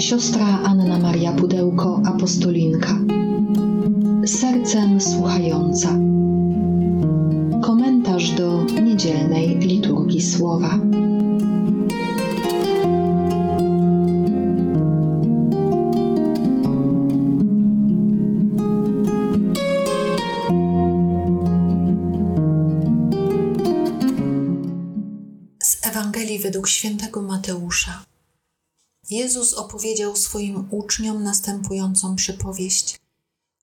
Siostra Anna Maria Pudełko, apostolinka. Sercem słuchająca. Komentarz do niedzielnej liturgii słowa. Z Ewangelii według świętego Mateusza. Jezus opowiedział swoim uczniom następującą przypowieść.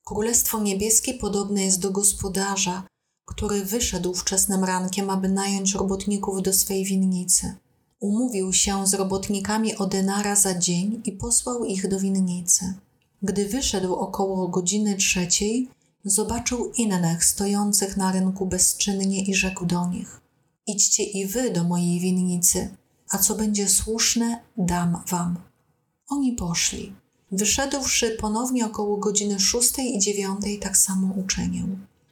Królestwo niebieskie podobne jest do gospodarza, który wyszedł wczesnym rankiem, aby nająć robotników do swej winnicy. Umówił się z robotnikami o denara za dzień i posłał ich do winnicy. Gdy wyszedł około godziny trzeciej, zobaczył innych stojących na rynku bezczynnie i rzekł do nich: Idźcie i wy do mojej winnicy, a co będzie słuszne, dam wam. Oni poszli. Wyszedłszy ponownie około godziny szóstej i dziewiątej, tak samo uczynił.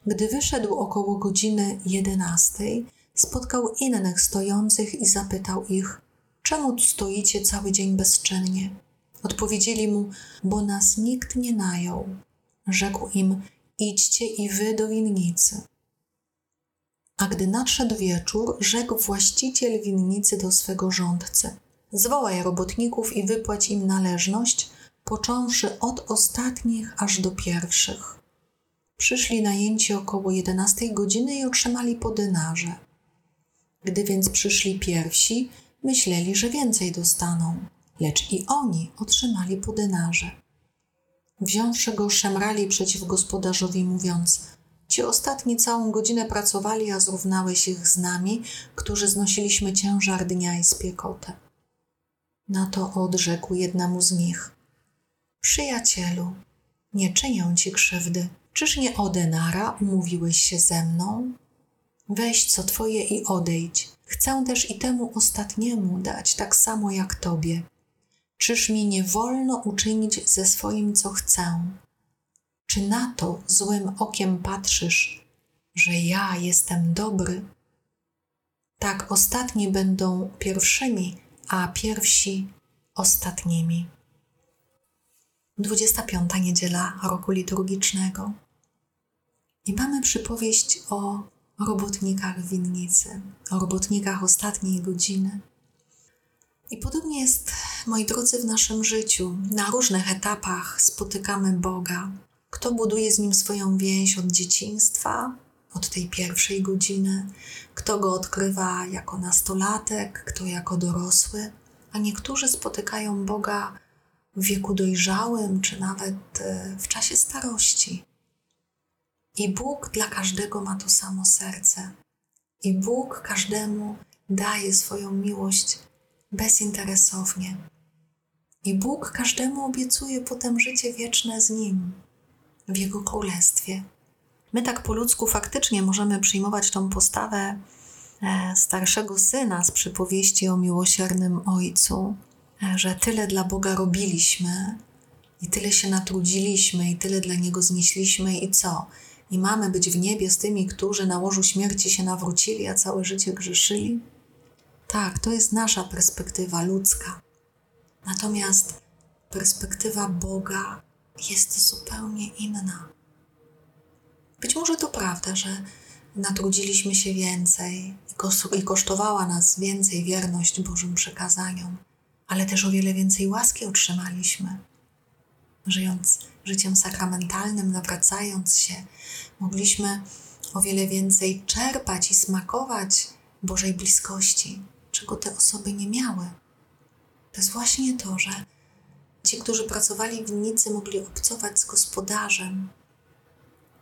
Gdy wyszedł około godziny jedenastej, spotkał innych stojących i zapytał ich: Czemu tu stoicie cały dzień bezczynnie? Odpowiedzieli mu: Bo nas nikt nie najął. Rzekł im: Idźcie i wy do winnicy. A gdy nadszedł wieczór, rzekł właściciel winnicy do swego rządcy: Zwołaj robotników i wypłać im należność, począwszy od ostatnich aż do pierwszych. Przyszli najęci około jedenastej godziny i otrzymali po denarze. Gdy więc przyszli pierwsi, myśleli, że więcej dostaną, lecz i oni otrzymali po denarze. Wziąwszy go, szemrali przeciw gospodarzowi, mówiąc: Ci ostatni całą godzinę pracowali, a zrównałeś ich z nami, którzy znosiliśmy ciężar dnia i spiekotę. Na to odrzekł jednemu z nich: Przyjacielu, nie czynię ci krzywdy. Czyż nie o denara umówiłeś się ze mną? Weź co twoje i odejdź. Chcę też i temu ostatniemu dać tak samo jak tobie. Czyż mi nie wolno uczynić ze swoim, co chcę? Czy na to złym okiem patrzysz, że ja jestem dobry? Tak ostatni będą pierwszymi, a pierwsi ostatnimi. 25. niedziela roku liturgicznego. I mamy przypowieść o robotnikach winnicy, o robotnikach ostatniej godziny. I podobnie jest, moi drodzy, w naszym życiu. Na różnych etapach spotykamy Boga. Kto buduje z Nim swoją więź od dzieciństwa, od tej pierwszej godziny, kto go odkrywa jako nastolatek, kto jako dorosły, a niektórzy spotykają Boga w wieku dojrzałym, czy nawet e, w czasie starości. I Bóg dla każdego ma to samo serce. I Bóg każdemu daje swoją miłość bezinteresownie. I Bóg każdemu obiecuje potem życie wieczne z Nim, w Jego Królestwie. My tak po ludzku faktycznie możemy przyjmować tą postawę e, starszego syna z przypowieści o miłosiernym ojcu, e, że tyle dla Boga robiliśmy i tyle się natrudziliśmy i tyle dla Niego znieśliśmy i co? I mamy być w niebie z tymi, którzy na łożu śmierci się nawrócili, a całe życie grzeszyli? Tak, to jest nasza perspektywa ludzka. Natomiast perspektywa Boga jest zupełnie inna. Być może to prawda, że natrudziliśmy się więcej i kosztowała nas więcej wierność Bożym przekazaniom, ale też o wiele więcej łaski otrzymaliśmy. Żyjąc życiem sakramentalnym, nawracając się, mogliśmy o wiele więcej czerpać i smakować Bożej bliskości, czego te osoby nie miały. To jest właśnie to, że ci, którzy pracowali w winnicy, mogli obcować z gospodarzem,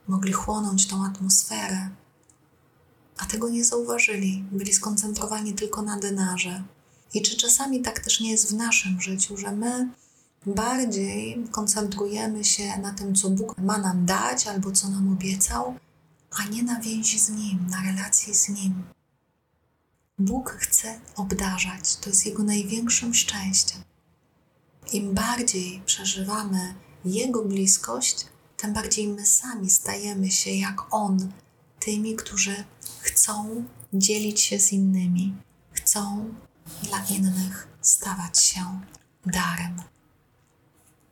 mogli chłonąć tą atmosferę, a tego nie zauważyli, byli skoncentrowani tylko na denarze. I czy czasami tak też nie jest w naszym życiu, że my bardziej koncentrujemy się na tym, co Bóg ma nam dać albo co nam obiecał, a nie na więzi z Nim, na relacji z Nim. Bóg chce obdarzać, to jest Jego największym szczęściem. Im bardziej przeżywamy Jego bliskość, tym bardziej my sami stajemy się jak On, tymi, którzy chcą dzielić się z innymi, chcą dla innych stawać się darem.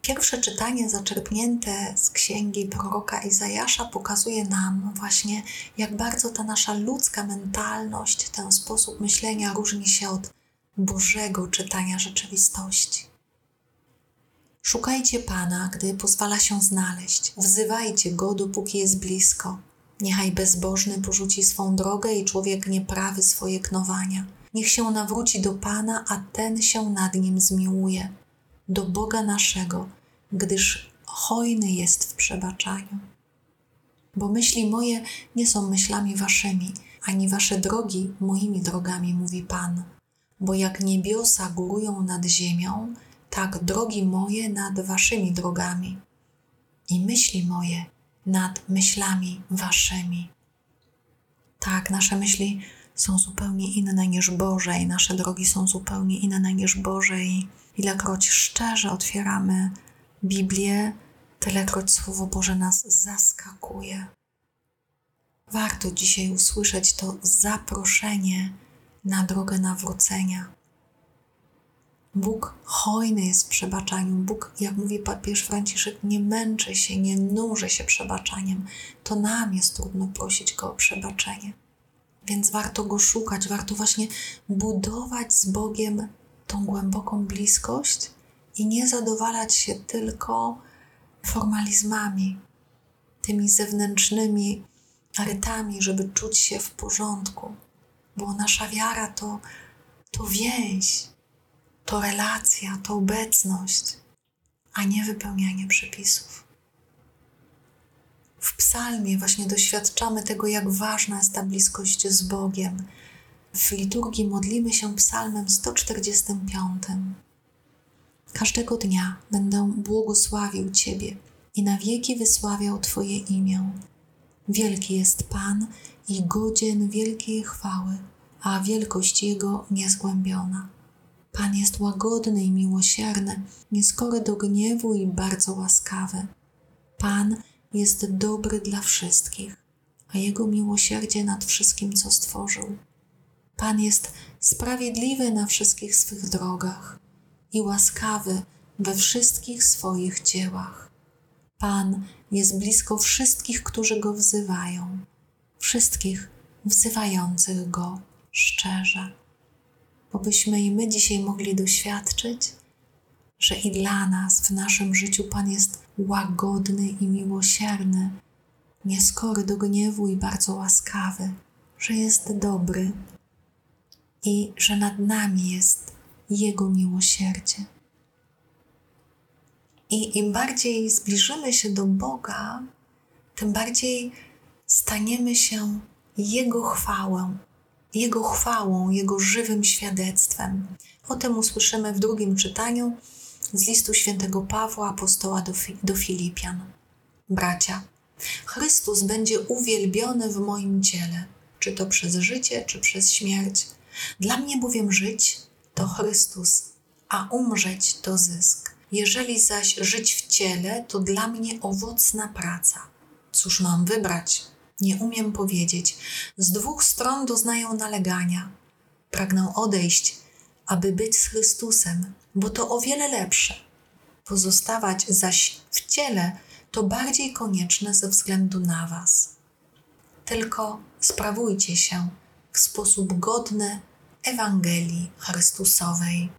Pierwsze czytanie zaczerpnięte z księgi proroka Izajasza pokazuje nam właśnie, jak bardzo ta nasza ludzka mentalność, ten sposób myślenia różni się od Bożego czytania rzeczywistości. Szukajcie Pana, gdy pozwala się znaleźć. Wzywajcie Go, dopóki jest blisko. Niechaj bezbożny porzuci swą drogę i człowiek nieprawy swoje knowania. Niech się nawróci do Pana, a ten się nad nim zmiłuje. Do Boga naszego, gdyż hojny jest w przebaczaniu. Bo myśli moje nie są myślami waszymi, ani wasze drogi moimi drogami, mówi Pan. Bo jak niebiosa górują nad ziemią, tak drogi moje nad waszymi drogami i myśli moje nad myślami waszymi. Tak, nasze myśli są zupełnie inne niż Boże i nasze drogi są zupełnie inne niż Boże i ilekroć szczerze otwieramy Biblię, tylekroć Słowo Boże nas zaskakuje. Warto dzisiaj usłyszeć to zaproszenie na drogę nawrócenia. Bóg hojny jest w przebaczaniu. Bóg, jak mówi papież Franciszek, nie męczy się, nie nuży się przebaczaniem. To nam jest trudno prosić Go o przebaczenie. Więc warto Go szukać, warto właśnie budować z Bogiem tą głęboką bliskość i nie zadowalać się tylko formalizmami, tymi zewnętrznymi rytami, żeby czuć się w porządku, bo nasza wiara to, to więź, to relacja, to obecność, a nie wypełnianie przepisów. W psalmie właśnie doświadczamy tego, jak ważna jest ta bliskość z Bogiem. W liturgii modlimy się psalmem 145. Każdego dnia będę błogosławił Ciebie i na wieki wysławiał Twoje imię. Wielki jest Pan i godzien wielkiej chwały, a wielkość Jego niezgłębiona. Pan jest łagodny i miłosierny, nieskory do gniewu i bardzo łaskawy. Pan jest dobry dla wszystkich, a Jego miłosierdzie nad wszystkim, co stworzył. Pan jest sprawiedliwy na wszystkich swych drogach i łaskawy we wszystkich swoich dziełach. Pan jest blisko wszystkich, którzy Go wzywają, wszystkich wzywających Go szczerze obyśmy i my dzisiaj mogli doświadczyć, że i dla nas w naszym życiu Pan jest łagodny i miłosierny, nieskory do gniewu i bardzo łaskawy, że jest dobry i że nad nami jest Jego miłosierdzie. I im bardziej zbliżymy się do Boga, tym bardziej staniemy się Jego chwałę jego chwałą, Jego żywym świadectwem. O tym usłyszymy w drugim czytaniu z listu świętego Pawła, apostoła do, do Filipian. Bracia, Chrystus będzie uwielbiony w moim ciele, czy to przez życie, czy przez śmierć. Dla mnie bowiem żyć to Chrystus, a umrzeć to zysk. Jeżeli zaś żyć w ciele, to dla mnie owocna praca. Cóż mam wybrać? Nie umiem powiedzieć. Z dwóch stron doznają nalegania. Pragnę odejść, aby być z Chrystusem, bo to o wiele lepsze. Pozostawać zaś w ciele to bardziej konieczne ze względu na Was. Tylko sprawujcie się w sposób godny Ewangelii Chrystusowej.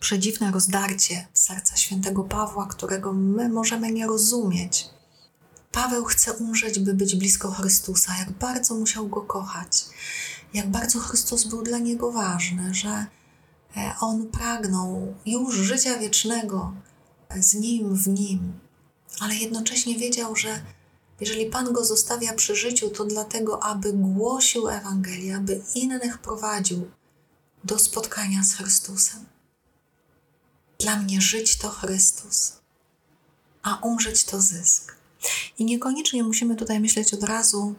Przedziwne rozdarcie serca świętego Pawła, którego my możemy nie rozumieć Paweł chce umrzeć, by być blisko Chrystusa. Jak bardzo musiał go kochać, jak bardzo Chrystus był dla niego ważny, że e, on pragnął już życia wiecznego z nim, w nim, ale jednocześnie wiedział, że jeżeli Pan go zostawia przy życiu, to dlatego, aby głosił Ewangelię, aby innych prowadził do spotkania z Chrystusem. Dla mnie żyć to Chrystus, a umrzeć to zysk. I niekoniecznie musimy tutaj myśleć od razu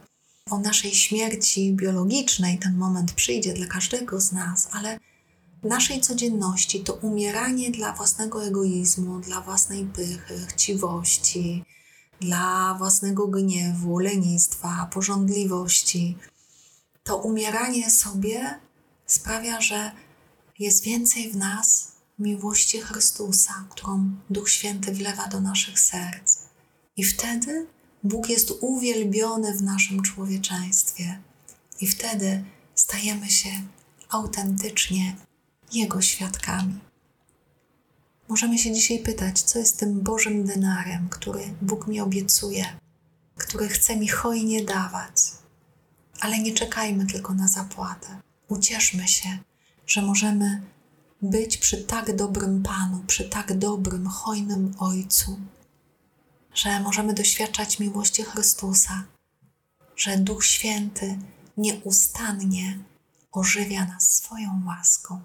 o naszej śmierci biologicznej. Ten moment przyjdzie dla każdego z nas, ale naszej codzienności to umieranie dla własnego egoizmu, dla własnej pychy, chciwości, dla własnego gniewu, lenistwa, porządliwości. To umieranie sobie sprawia, że jest więcej w nas miłości Chrystusa, którą Duch Święty wlewa do naszych serc. I wtedy Bóg jest uwielbiony w naszym człowieczeństwie. I wtedy stajemy się autentycznie Jego świadkami. Możemy się dzisiaj pytać, co jest tym Bożym denarem, który Bóg mi obiecuje, który chce mi hojnie dawać. Ale nie czekajmy tylko na zapłatę. Ucieszmy się, że możemy być przy tak dobrym Panu, przy tak dobrym, hojnym Ojcu, że możemy doświadczać miłości Chrystusa, że Duch Święty nieustannie ożywia nas swoją łaską.